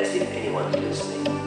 as if anyone listening.